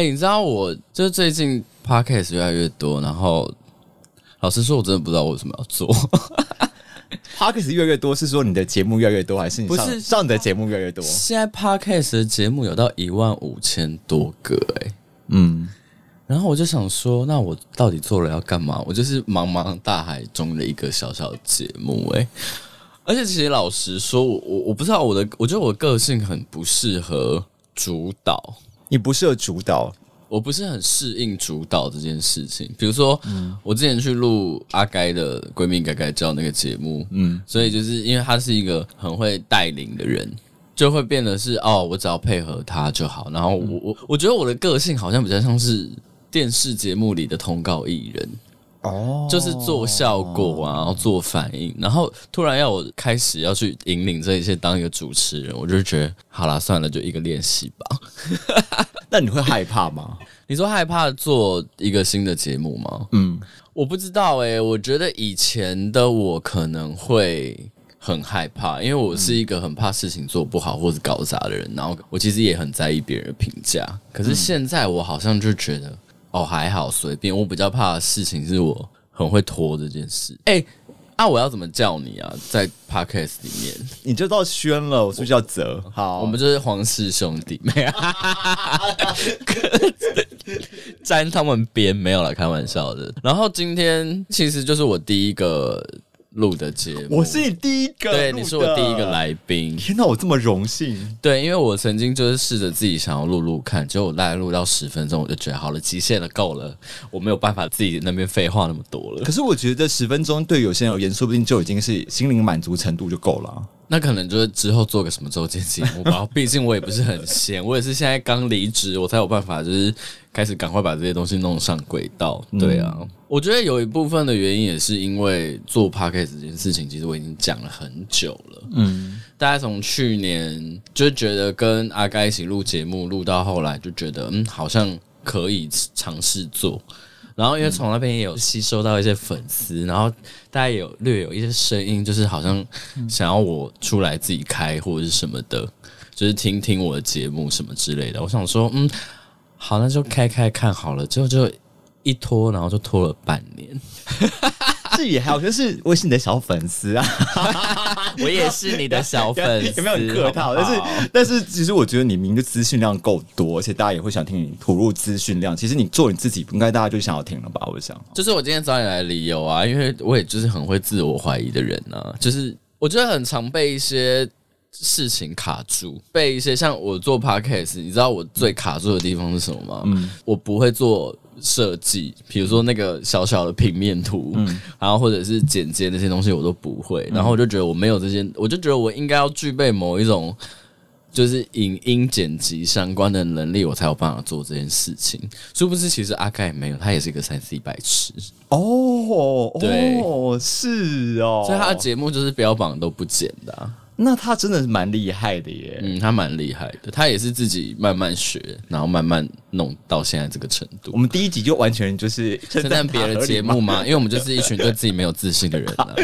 哎、欸，你知道我就是最近 podcast 越来越多，然后老实说，我真的不知道我为什么要做。podcast 越来越多，是说你的节目越来越多，还是你上不是上的节目越来越多？现在 podcast 的节目有到一万五千多个、欸，哎，嗯。然后我就想说，那我到底做了要干嘛？我就是茫茫大海中的一个小小节目，哎。而且其实老实说，我我我不知道我的，我觉得我的个性很不适合主导。你不适合主导，我不是很适应主导这件事情。比如说，嗯、我之前去录阿该的闺蜜改改叫那个节目，嗯，所以就是因为他是一个很会带领的人，就会变得是哦，我只要配合他就好。然后我我我觉得我的个性好像比较像是。电视节目里的通告艺人，哦，就是做效果啊，然后做反应，然后突然要我开始要去引领这一切，当一个主持人，我就觉得好啦，算了，就一个练习吧。那你会害怕吗？你说害怕做一个新的节目吗？嗯，我不知道诶、欸，我觉得以前的我可能会。很害怕，因为我是一个很怕事情做不好或者搞砸的人，然后我其实也很在意别人的评价。可是现在我好像就觉得，哦，还好随便。我比较怕的事情是我很会拖这件事。哎、欸，那、啊、我要怎么叫你啊？在 podcast 里面，你就叫轩了，我是不是叫泽？好，我们就是皇室兄弟，没有，沾他们边没有了，开玩笑的。然后今天其实就是我第一个。录的节目，我是你第一个，对，你是我第一个来宾。天哪，我这么荣幸。对，因为我曾经就是试着自己想要录录看，结果我大概录到十分钟，我就觉得好了，极限了，够了，我没有办法自己那边废话那么多了。可是我觉得十分钟对有些人而言，说不定就已经是心灵满足程度就够了。那可能就是之后做个什么周间节目吧，毕竟我也不是很闲，我也是现在刚离职，我才有办法就是开始赶快把这些东西弄上轨道。对啊，嗯、我觉得有一部分的原因也是因为做 podcast 这件事情，其实我已经讲了很久了。嗯，大家从去年就觉得跟阿该一起录节目，录到后来就觉得嗯，好像可以尝试做。然后，因为从那边也有吸收到一些粉丝，然后大家也有略有一些声音，就是好像想要我出来自己开或者是什么的，就是听听我的节目什么之类的。我想说，嗯，好，那就开开看好了。之后就一拖，然后就拖了半年。这也还好，就是我是你的小粉丝啊，我也是你的小粉丝，有没有很客套？但是，但是，其实我觉得你明的资讯量够多，而且大家也会想听你吐露资讯量。其实你做你自己，应该大家就想要听了吧？我想，就是我今天找你来的理由啊，因为我也就是很会自我怀疑的人啊，就是我觉得很常被一些事情卡住，被一些像我做 podcast，你知道我最卡住的地方是什么吗？嗯，我不会做。设计，比如说那个小小的平面图，嗯，然后或者是剪接那些东西我都不会，嗯，然后我就觉得我没有这些，我就觉得我应该要具备某一种就是影音剪辑相关的能力，我才有办法做这件事情。殊不知其实阿盖也没有，他也是一个三 C 白痴哦，对，哦，是哦，所以他的节目就是标榜都不剪的啊。那他真的是蛮厉害的耶，嗯，他蛮厉害的，他也是自己慢慢学，然后慢慢弄到现在这个程度。我们第一集就完全就是称赞别的节目吗？因为我们就是一群对自己没有自信的人啊。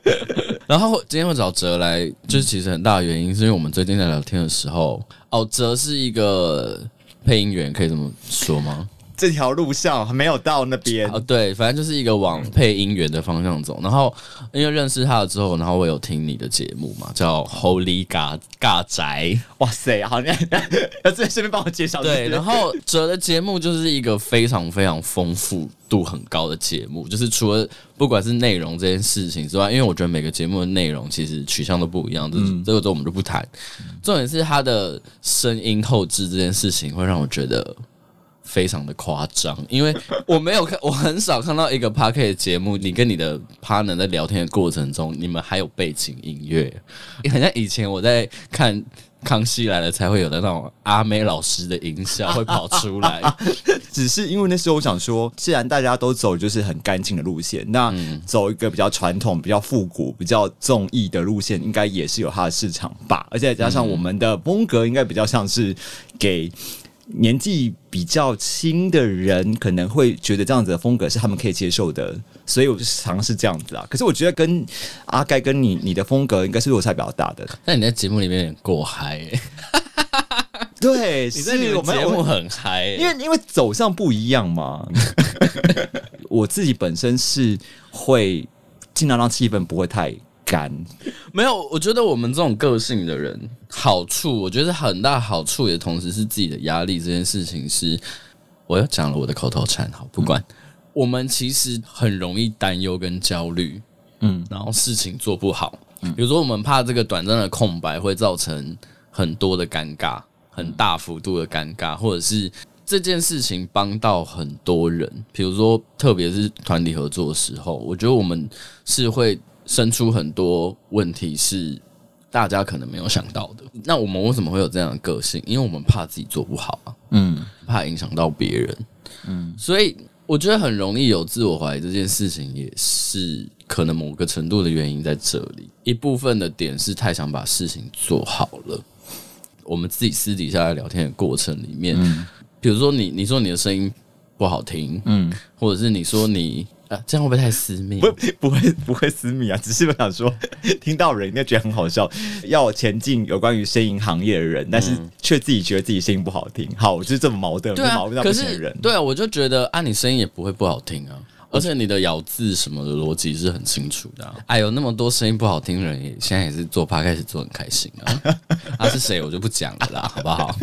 然后今天会找哲来，就是其实很大的原因是因为我们最近在聊天的时候，哦，哲是一个配音员，可以这么说吗？这条路上还没有到那边啊，对，反正就是一个往配音员的方向走。然后因为认识他了之后，然后我有听你的节目嘛，叫 Holy 嘎嘎宅。哇塞，好，那 那这顺便帮我介绍。对，然后哲的节目就是一个非常非常丰富度很高的节目，就是除了不管是内容这件事情之外，因为我觉得每个节目的内容其实取向都不一样，这、嗯、这个都我们就不谈。重点是他的声音后置这件事情，会让我觉得。非常的夸张，因为我没有看，我很少看到一个 Podcast 节目，你跟你的 partner 在聊天的过程中，你们还有背景音乐，好像以前我在看《康熙来了》才会有的那种阿妹老师的音效会跑出来。只是因为那时候我想说，既然大家都走就是很干净的路线，那走一个比较传统、比较复古、比较综艺的路线，应该也是有它的市场吧。而且再加上我们的风格，应该比较像是给。年纪比较轻的人可能会觉得这样子的风格是他们可以接受的，所以我就尝试这样子啊。可是我觉得跟阿盖跟你你的风格应该是落差比较大的。那你在节目里面有点过嗨、欸，对，你在你的节目很嗨、欸，因为因为走向不一样嘛。我自己本身是会尽量让气氛不会太干。没有，我觉得我们这种个性的人，好处我觉得很大好处，也同时是自己的压力。这件事情是，我要讲了我的口头禅，好，不管。嗯、我们其实很容易担忧跟焦虑，嗯，然后事情做不好。比如说，我们怕这个短暂的空白会造成很多的尴尬，很大幅度的尴尬，或者是这件事情帮到很多人。比如说，特别是团体合作的时候，我觉得我们是会生出很多问题，是大家可能没有想到的。那我们为什么会有这样的个性？因为我们怕自己做不好啊，嗯，怕影响到别人，嗯，所以我觉得很容易有自我怀疑。这件事情也是。可能某个程度的原因在这里，一部分的点是太想把事情做好了。我们自己私底下在聊天的过程里面，嗯、比如说你你说你的声音不好听，嗯，或者是你说你啊，这样会不会太私密？不，不会不会私密啊，只是我想说，听到人应该觉得很好笑。要前进有关于声音行业的人，但是却自己觉得自己声音不好听，好，就是这么矛盾，对啊，矛盾到不行的人。对啊，我就觉得啊，你声音也不会不好听啊。而且你的咬字什么的逻辑是很清楚的、啊。哎，有那么多声音不好听的人，也现在也是做 Podcast 做很开心啊。他、啊、是谁，我就不讲了啦，好不好？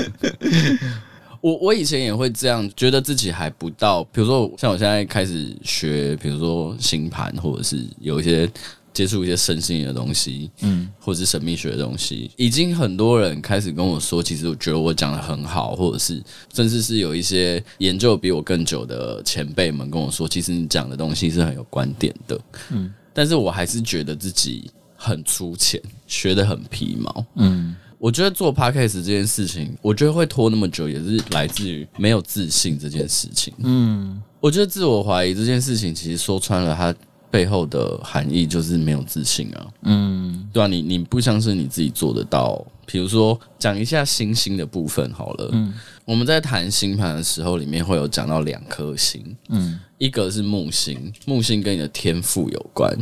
我我以前也会这样，觉得自己还不到。比如说，像我现在开始学，比如说星盘，或者是有一些。接触一些身心的东西，嗯，或者是神秘学的东西，已经很多人开始跟我说，其实我觉得我讲的很好，或者是甚至是有一些研究比我更久的前辈们跟我说，其实你讲的东西是很有观点的，嗯，但是我还是觉得自己很粗浅，学的很皮毛，嗯，我觉得做 podcast 这件事情，我觉得会拖那么久，也是来自于没有自信这件事情，嗯，我觉得自我怀疑这件事情，其实说穿了，它。背后的含义就是没有自信啊，嗯，对啊，你你不相信你自己做得到。比如说，讲一下星星的部分好了，嗯，我们在谈星盘的时候，里面会有讲到两颗星，嗯，一个是木星，木星跟你的天赋有关；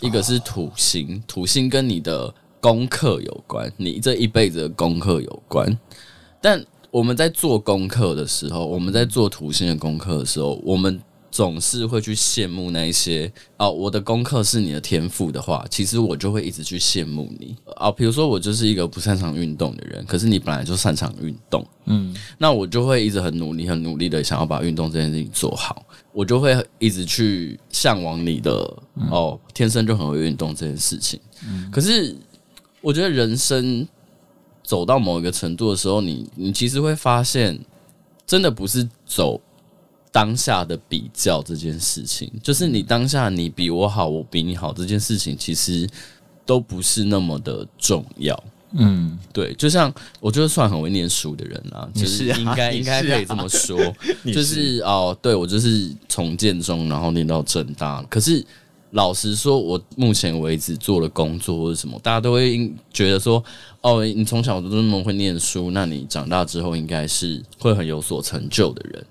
一个是土星，土星跟你的功课有关，你这一辈子的功课有关。但我们在做功课的时候，我们在做土星的功课的时候，我们。总是会去羡慕那一些哦，我的功课是你的天赋的话，其实我就会一直去羡慕你哦。比如说我就是一个不擅长运动的人，可是你本来就擅长运动，嗯，那我就会一直很努力、很努力的想要把运动这件事情做好，我就会一直去向往你的哦，天生就很会运动这件事情。嗯，可是我觉得人生走到某一个程度的时候，你你其实会发现，真的不是走。当下的比较这件事情，就是你当下你比我好，我比你好这件事情，其实都不是那么的重要。嗯，对，就像我觉得算很会念书的人啊，就是应该应该可以这么说，就是哦，对我就是从建中然后念到正大，可是老实说，我目前为止做的工作或者什么，大家都会觉得说，哦，你从小都那么会念书，那你长大之后应该是会很有所成就的人。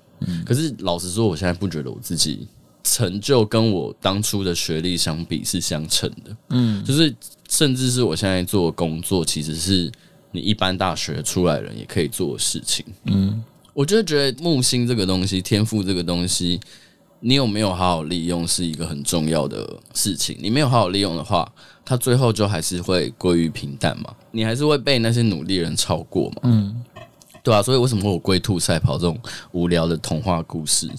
可是老实说，我现在不觉得我自己成就跟我当初的学历相比是相称的。嗯，就是甚至是我现在做的工作，其实是你一般大学出来人也可以做的事情。嗯，我就觉得木星这个东西，天赋这个东西，你有没有好好利用是一个很重要的事情。你没有好好利用的话，它最后就还是会归于平淡嘛，你还是会被那些努力人超过嘛。嗯。对啊，所以为什么会有龟兔赛跑这种无聊的童话故事？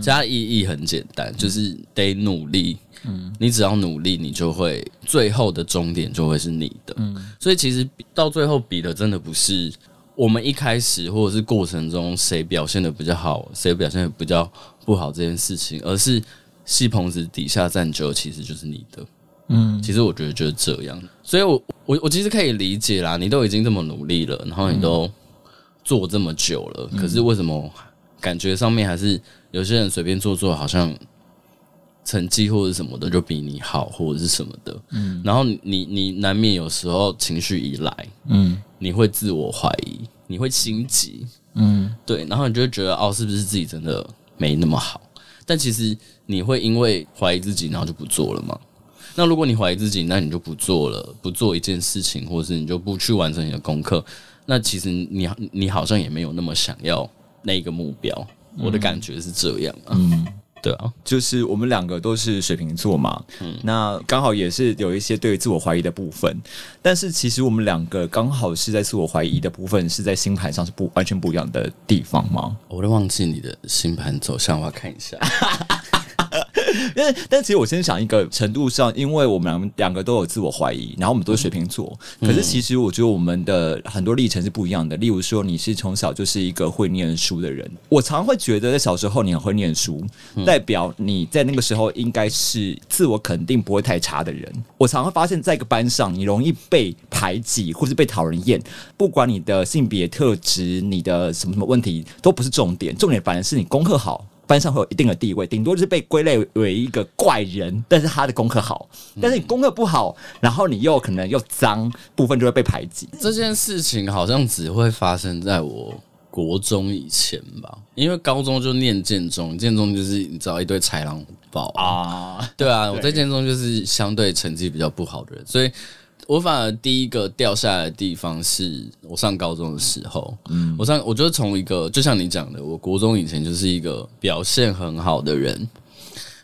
加意义很简单，就是得努力。嗯，你只要努力，你就会最后的终点就会是你的。嗯，所以其实到最后比的真的不是我们一开始或者是过程中谁表现的比较好，谁表现的比较不好这件事情，而是戏棚子底下站久其实就是你的。嗯，其实我觉得就是这样。所以我我我其实可以理解啦，你都已经这么努力了，然后你都。做这么久了，可是为什么感觉上面还是有些人随便做做，好像成绩或者什么的就比你好，或者是什么的。嗯，然后你你难免有时候情绪一来，嗯，你会自我怀疑，你会心急，嗯，对，然后你就会觉得哦，是不是自己真的没那么好？但其实你会因为怀疑自己，然后就不做了吗？那如果你怀疑自己，那你就不做了，不做一件事情，或者是你就不去完成你的功课。那其实你你好像也没有那么想要那个目标。我的感觉是这样啊。嗯对啊，就是我们两个都是水瓶座嘛，嗯，那刚好也是有一些对自我怀疑的部分，但是其实我们两个刚好是在自我怀疑的部分是在星盘上是不完全不一样的地方吗？我都忘记你的星盘走向，我要看一下。但但其实我先想一个程度上，因为我们两两个都有自我怀疑，然后我们都是水瓶座，嗯、可是其实我觉得我们的很多历程是不一样的。例如说，你是从小就是一个会念书的人，我常会觉得在小时候你很会念书，代表你在那个时候应该是自我肯定不会太差的人。我常会发现，在一个班上，你容易被排挤或是被讨人厌，不管你的性别特质、你的什么什么问题都不是重点，重点反而是你功课好。班上会有一定的地位，顶多就是被归类为一个怪人，但是他的功课好，但是你功课不好，然后你又可能又脏，部分就会被排挤。这件事情好像只会发生在我国中以前吧，因为高中就念建中，建中就是你知道一堆豺狼虎豹啊，对啊，我在建中就是相对成绩比较不好的人，所以。我反而第一个掉下来的地方是我上高中的时候，嗯，我上我觉得从一个就像你讲的，我国中以前就是一个表现很好的人，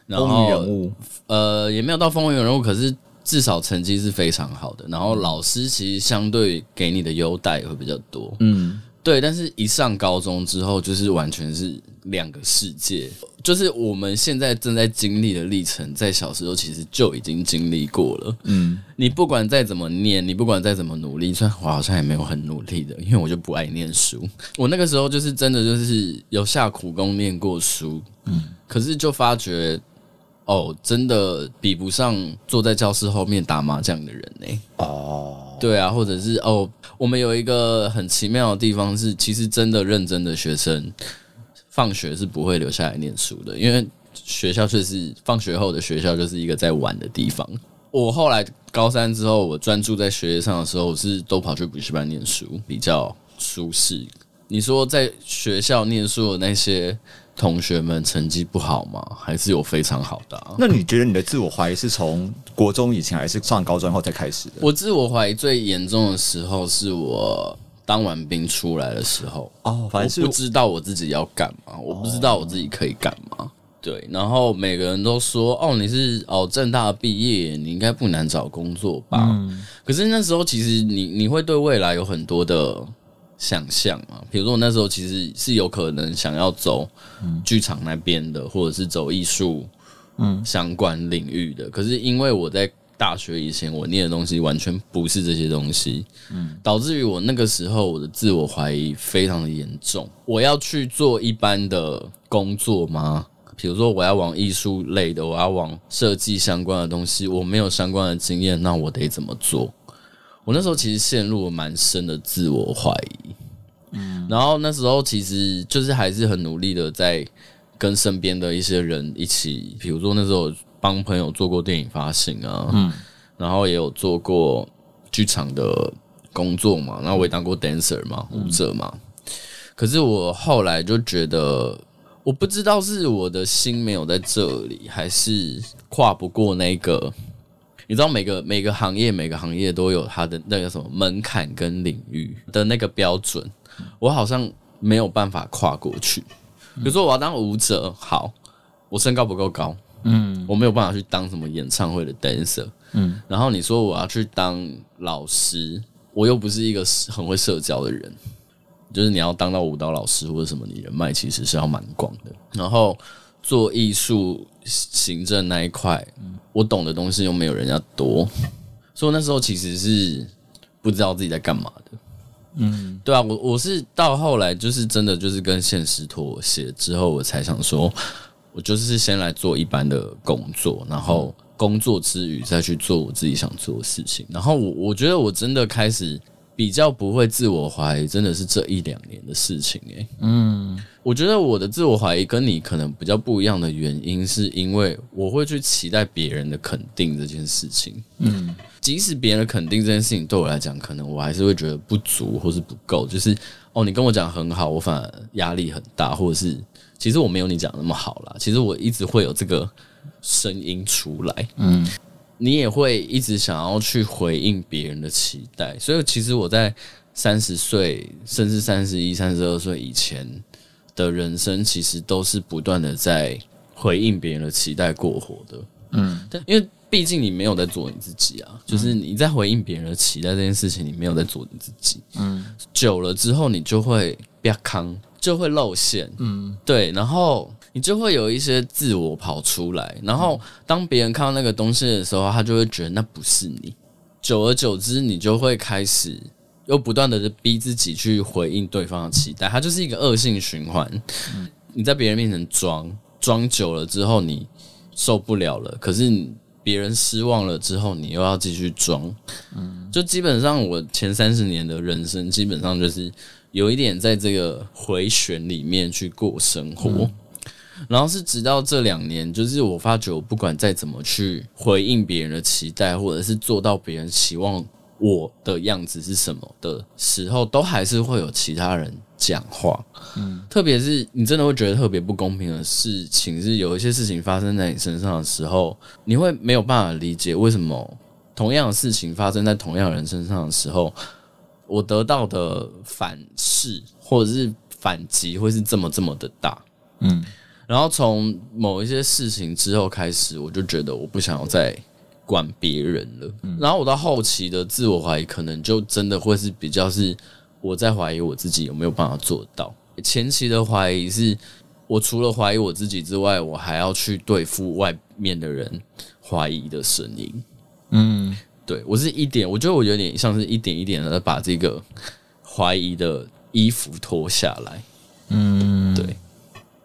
然后人物，呃，也没有到风云人物，可是至少成绩是非常好的，然后老师其实相对给你的优待也会比较多，嗯。对，但是一上高中之后，就是完全是两个世界。就是我们现在正在经历的历程，在小时候其实就已经经历过了。嗯，你不管再怎么念，你不管再怎么努力，虽然我好像也没有很努力的，因为我就不爱念书。我那个时候就是真的就是有下苦功念过书，嗯，可是就发觉。哦，真的比不上坐在教室后面打麻将的人呢。哦，对啊，或者是哦，我们有一个很奇妙的地方是，其实真的认真的学生，放学是不会留下来念书的，因为学校就是放学后的学校就是一个在玩的地方。我后来高三之后，我专注在学业上的时候，我是都跑去补习班念书，比较舒适。你说在学校念书的那些。同学们成绩不好吗？还是有非常好的啊？那你觉得你的自我怀疑是从国中以前，还是上高中后才开始的？我自我怀疑最严重的时候是我当完兵出来的时候哦，反正是不知道我自己要干嘛，我不知道我自己可以干嘛。对，然后每个人都说哦，你是哦正大毕业，你应该不难找工作吧？嗯，可是那时候其实你你会对未来有很多的。想象啊，比如说我那时候其实是有可能想要走剧场那边的，或者是走艺术嗯相关领域的。可是因为我在大学以前我念的东西完全不是这些东西，嗯，导致于我那个时候我的自我怀疑非常的严重。我要去做一般的工作吗？比如说我要往艺术类的，我要往设计相关的东西，我没有相关的经验，那我得怎么做？我那时候其实陷入了蛮深的自我怀疑，嗯，然后那时候其实就是还是很努力的在跟身边的一些人一起，比如说那时候帮朋友做过电影发行啊，嗯，然后也有做过剧场的工作嘛，然后我也当过 dancer 嘛，舞者嘛，可是我后来就觉得，我不知道是我的心没有在这里，还是跨不过那个。你知道每个每个行业每个行业都有它的那个什么门槛跟领域的那个标准，我好像没有办法跨过去。比如说我要当舞者，好，我身高不够高，嗯，我没有办法去当什么演唱会的 dancer，嗯。然后你说我要去当老师，我又不是一个很会社交的人，就是你要当到舞蹈老师或者什么，你人脉其实是要蛮广的。然后做艺术。行政那一块，我懂的东西又没有人家多，所以那时候其实是不知道自己在干嘛的。嗯，对啊，我我是到后来就是真的就是跟现实妥协之后，我才想说，我就是先来做一般的工作，然后工作之余再去做我自己想做的事情。然后我我觉得我真的开始。比较不会自我怀疑，真的是这一两年的事情诶。嗯，我觉得我的自我怀疑跟你可能比较不一样的原因，是因为我会去期待别人的肯定这件事情。嗯，即使别人的肯定这件事情对我来讲，可能我还是会觉得不足或是不够。就是哦，你跟我讲很好，我反而压力很大，或者是其实我没有你讲那么好啦。其实我一直会有这个声音出来。嗯。你也会一直想要去回应别人的期待，所以其实我在三十岁甚至三十一、三十二岁以前的人生，其实都是不断的在回应别人的期待过活的。嗯，但因为毕竟你没有在做你自己啊，就是你在回应别人的期待这件事情，你没有在做你自己。嗯，久了之后，你就会变康，就会露馅。嗯，对，然后。你就会有一些自我跑出来，然后当别人看到那个东西的时候，他就会觉得那不是你。久而久之，你就会开始又不断的逼自己去回应对方的期待，它就是一个恶性循环。你在别人面前装装久了之后，你受不了了，可是别人失望了之后，你又要继续装。嗯，就基本上我前三十年的人生，基本上就是有一点在这个回旋里面去过生活。然后是直到这两年，就是我发觉，我不管再怎么去回应别人的期待，或者是做到别人期望我的样子是什么的时候，都还是会有其他人讲话。嗯，特别是你真的会觉得特别不公平的事情，是有一些事情发生在你身上的时候，你会没有办法理解为什么同样的事情发生在同样人身上的时候，我得到的反噬或者是反击会是这么这么的大。嗯。然后从某一些事情之后开始，我就觉得我不想要再管别人了。然后我到后期的自我怀疑，可能就真的会是比较是我在怀疑我自己有没有办法做到。前期的怀疑是我除了怀疑我自己之外，我还要去对付外面的人怀疑的声音。嗯，对，我是一点，我觉得我有点像是一点一点的把这个怀疑的衣服脱下来。嗯，对。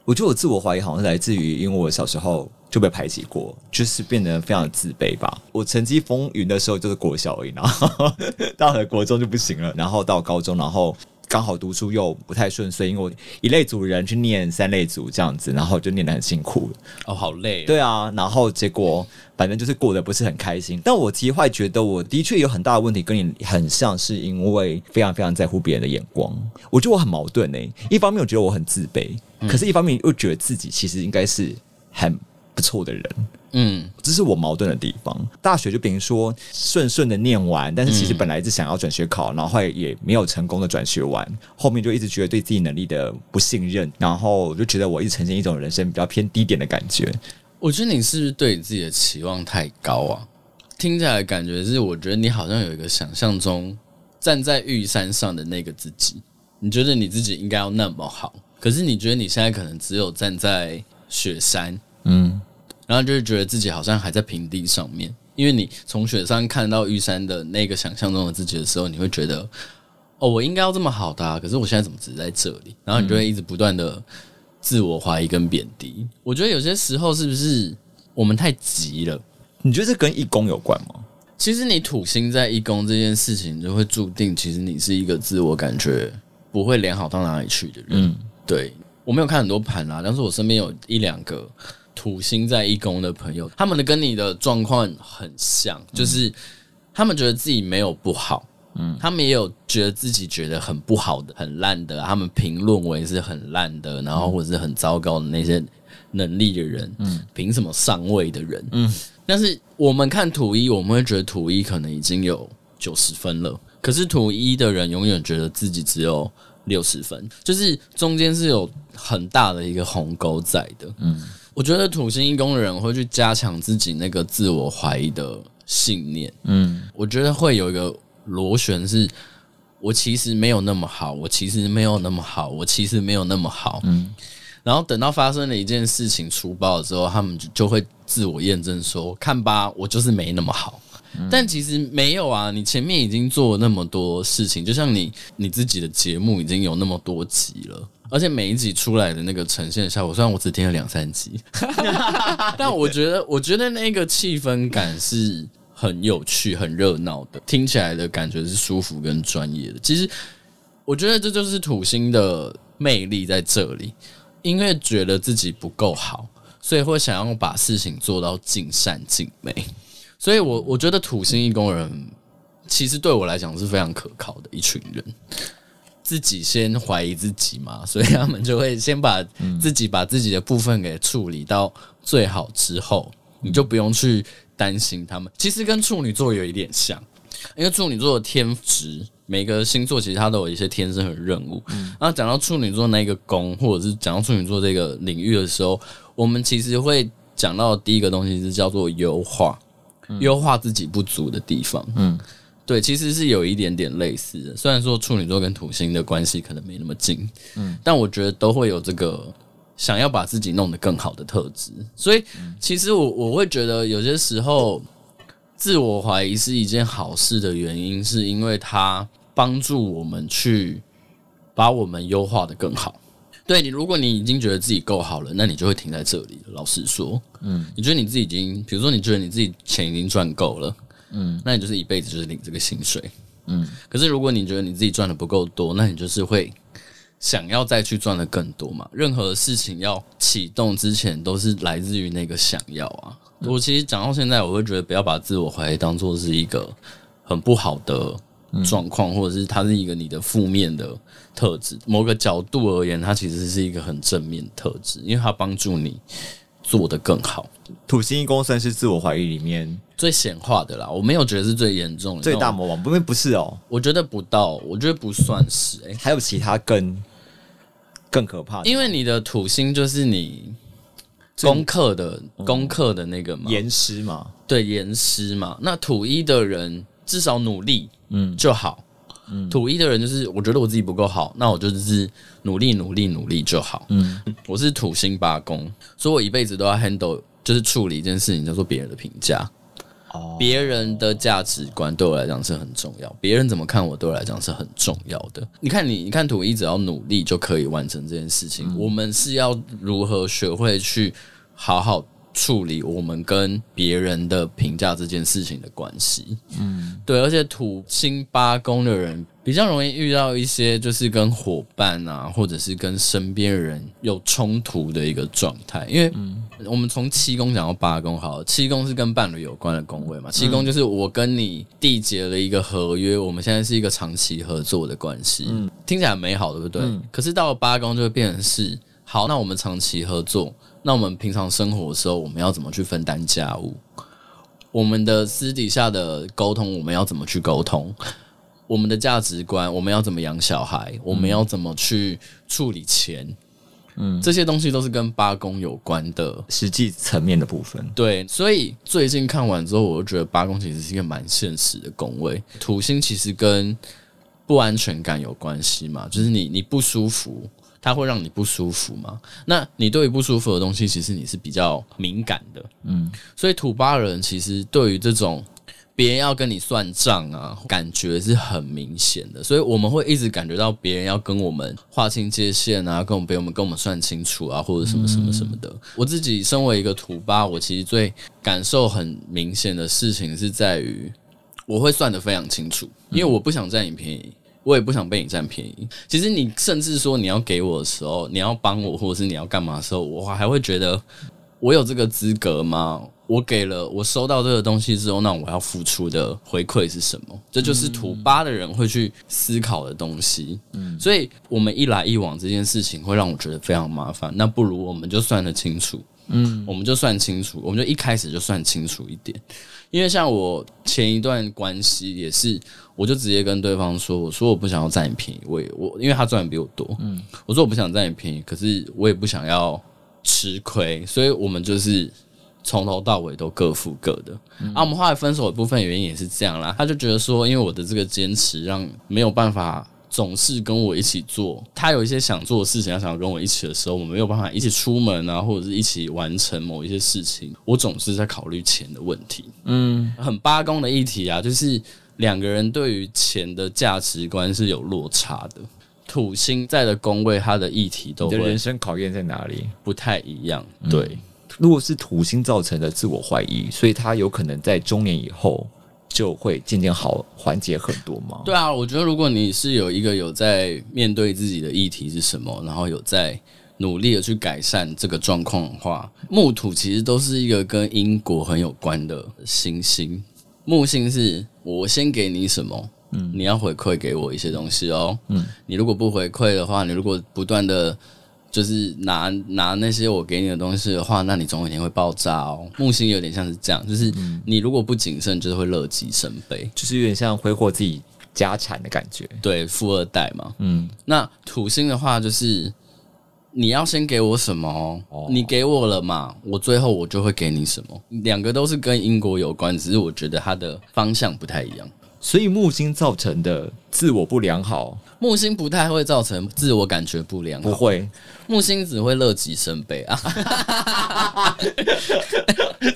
我觉得我自我怀疑好像是来自于，因为我小时候就被排挤过，就是变得非常自卑吧。我成绩风云的时候就是国小而已，然后 到了国中就不行了，然后到高中，然后刚好读书又不太顺遂，因为我一类组人去念三类组这样子，然后就念得很辛苦。哦，好累。对啊，然后结果。反正就是过得不是很开心，但我其实会觉得我的确有很大的问题，跟你很像，是因为非常非常在乎别人的眼光。我觉得我很矛盾诶、欸，一方面我觉得我很自卑，可是一方面又觉得自己其实应该是很不错的人。嗯，这是我矛盾的地方。大学就比如说顺顺的念完，但是其实本来是想要转学考，然后后来也没有成功的转学完，后面就一直觉得对自己能力的不信任，然后我就觉得我一直呈现一种人生比较偏低点的感觉。我觉得你是不是对你自己的期望太高啊？听起来感觉是，我觉得你好像有一个想象中站在玉山上的那个自己，你觉得你自己应该要那么好，可是你觉得你现在可能只有站在雪山，嗯，然后就是觉得自己好像还在平地上面，因为你从雪山看到玉山的那个想象中的自己的时候，你会觉得，哦，我应该要这么好的啊，可是我现在怎么只在这里？然后你就会一直不断的。自我怀疑跟贬低，我觉得有些时候是不是我们太急了？你觉得这跟一宫有关吗？其实你土星在一宫这件事情，就会注定其实你是一个自我感觉不会良好到哪里去的人。嗯，对，我没有看很多盘啊，但是我身边有一两个土星在一宫的朋友，他们的跟你的状况很像，就是他们觉得自己没有不好。嗯，他们也有觉得自己觉得很不好的、很烂的，他们评论为是很烂的，然后或者是很糟糕的那些能力的人，嗯，凭什么上位的人？嗯，但是我们看土一，我们会觉得土一可能已经有九十分了，可是土一的人永远觉得自己只有六十分，就是中间是有很大的一个鸿沟在的。嗯，我觉得土星一宫的人会去加强自己那个自我怀疑的信念。嗯，我觉得会有一个。螺旋是，我其实没有那么好，我其实没有那么好，我其实没有那么好。嗯，然后等到发生了一件事情出爆了之后，他们就就会自我验证说：“看吧，我就是没那么好。嗯”但其实没有啊，你前面已经做了那么多事情，就像你你自己的节目已经有那么多集了，而且每一集出来的那个呈现效果，虽然我只听了两三集，但我觉得我觉得那个气氛感是。很有趣、很热闹的，听起来的感觉是舒服跟专业的。其实，我觉得这就是土星的魅力在这里，因为觉得自己不够好，所以会想要把事情做到尽善尽美。所以我我觉得土星一工人其实对我来讲是非常可靠的一群人。自己先怀疑自己嘛，所以他们就会先把自己把自己的部分给处理到最好之后，你就不用去。担心他们其实跟处女座有一点像，因为处女座的天职每个星座其实它都有一些天生的任务。嗯，那讲到处女座那个宫，或者是讲到处女座这个领域的时候，我们其实会讲到第一个东西是叫做优化，优化自己不足的地方。嗯，对，其实是有一点点类似的。虽然说处女座跟土星的关系可能没那么近，嗯，但我觉得都会有这个想要把自己弄得更好的特质。所以，其实我我会觉得有些时候。自我怀疑是一件好事的原因，是因为它帮助我们去把我们优化的更好。对你，如果你已经觉得自己够好了，那你就会停在这里。老实说，嗯，你觉得你自己已经，比如说你觉得你自己钱已经赚够了，嗯，那你就是一辈子就是领这个薪水，嗯。可是如果你觉得你自己赚的不够多，那你就是会想要再去赚的更多嘛。任何事情要启动之前，都是来自于那个想要啊。我其实讲到现在，我会觉得不要把自我怀疑当做是一个很不好的状况，嗯、或者是它是一个你的负面的特质。某个角度而言，它其实是一个很正面的特质，因为它帮助你做得更好。土星一宫算是自我怀疑里面最显化的啦，我没有觉得是最严重的，最大魔王，不会不是哦，我觉得不到，我觉得不算是。哎，还有其他更更可怕的，因为你的土星就是你。功课的功课的那个嘛，严师嘛，对，严师嘛。那土一的人至少努力，嗯，就好。嗯，土一的人就是，我觉得我自己不够好，那我就是努力努力努力就好。嗯，我是土星八宫，所以我一辈子都要 handle，就是处理一件事情，叫做别人的评价。别人的价值观对我来讲是很重要，别人怎么看我对我来讲是很重要的。你看你，你看土一只要努力就可以完成这件事情。嗯、我们是要如何学会去好好处理我们跟别人的评价这件事情的关系？嗯，对，而且土星八宫的人。比较容易遇到一些就是跟伙伴啊，或者是跟身边人有冲突的一个状态。因为我们从七宫讲到八宫，好，七宫是跟伴侣有关的宫位嘛。七宫就是我跟你缔结了一个合约，我们现在是一个长期合作的关系，嗯听起来很美好，对不对？可是到了八宫就会变成是，好，那我们长期合作，那我们平常生活的时候，我们要怎么去分担家务？我们的私底下的沟通，我们要怎么去沟通？我们的价值观，我们要怎么养小孩？我们要怎么去处理钱？嗯，这些东西都是跟八宫有关的实际层面的部分。对，所以最近看完之后，我就觉得八宫其实是一个蛮现实的宫位。土星其实跟不安全感有关系嘛，就是你你不舒服，它会让你不舒服嘛。那你对于不舒服的东西，其实你是比较敏感的。嗯，所以土巴人其实对于这种。别人要跟你算账啊，感觉是很明显的，所以我们会一直感觉到别人要跟我们划清界限啊，跟我们别人跟我们算清楚啊，或者什么什么什么的。嗯、我自己身为一个土巴，我其实最感受很明显的事情是在于，我会算得非常清楚，因为我不想占你便宜，我也不想被你占便宜。其实你甚至说你要给我的时候，你要帮我，或者是你要干嘛的时候，我还会觉得我有这个资格吗？我给了，我收到这个东西之后，那我要付出的回馈是什么？这就是土八的人会去思考的东西。嗯，所以我们一来一往这件事情会让我觉得非常麻烦。那不如我们就算得清楚，嗯，我们就算清楚，我们就一开始就算清楚一点。因为像我前一段关系也是，我就直接跟对方说，我说我不想要占你便宜，我也我因为他赚的比我多，嗯，我说我不想占你便宜，可是我也不想要吃亏，所以我们就是。从头到尾都各付各的，嗯、啊，我们后来分手的部分原因也是这样啦。他就觉得说，因为我的这个坚持，让没有办法总是跟我一起做。他有一些想做的事情，要想要跟我一起的时候，我们没有办法一起出门啊，或者是一起完成某一些事情。我总是在考虑钱的问题。嗯，很八公的议题啊，就是两个人对于钱的价值观是有落差的。土星在的宫位，他的议题都会人生考验在哪里？不太一样，对。嗯如果是土星造成的自我怀疑，所以他有可能在中年以后就会渐渐好缓解很多吗？对啊，我觉得如果你是有一个有在面对自己的议题是什么，然后有在努力的去改善这个状况的话，木土其实都是一个跟因果很有关的星星。木星是我先给你什么，嗯，你要回馈给我一些东西哦，嗯，你如果不回馈的话，你如果不断的。就是拿拿那些我给你的东西的话，那你总有一天会爆炸哦。木星有点像是这样，就是你如果不谨慎，就是会乐极生悲，就是有点像挥霍自己家产的感觉。对，富二代嘛。嗯，那土星的话就是你要先给我什么哦，你给我了嘛，我最后我就会给你什么。两个都是跟英国有关，只是我觉得它的方向不太一样。所以木星造成的自我不良好，木星不太会造成自我感觉不良好，不会，木星只会乐极生悲啊。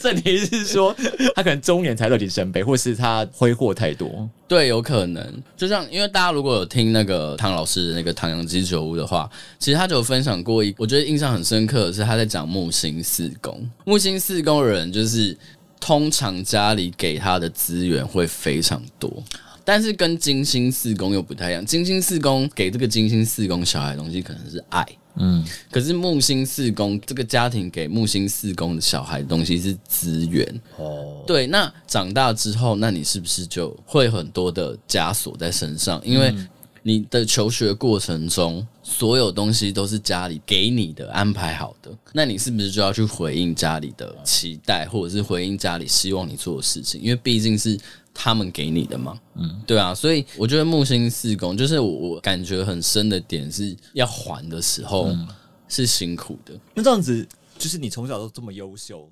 这你意思是说他可能中年才乐极生悲，或是他挥霍太多？对，有可能。就像因为大家如果有听那个唐老师的那个《唐阳鸡酒屋》的话，其实他就有分享过一，我觉得印象很深刻的是他在讲木星四宫，木星四宫的人就是。通常家里给他的资源会非常多，但是跟金星四宫又不太一样。金星四宫给这个金星四宫小孩的东西可能是爱，嗯，可是木星四宫这个家庭给木星四宫的小孩的东西是资源。哦，对，那长大之后，那你是不是就会很多的枷锁在身上？因为你的求学过程中，所有东西都是家里给你的、安排好的，那你是不是就要去回应家里的期待，或者是回应家里希望你做的事情？因为毕竟是他们给你的嘛，嗯，对啊，所以我觉得木星四宫就是我我感觉很深的点是要还的时候是辛苦的。那这样子，就是你从小都这么优秀，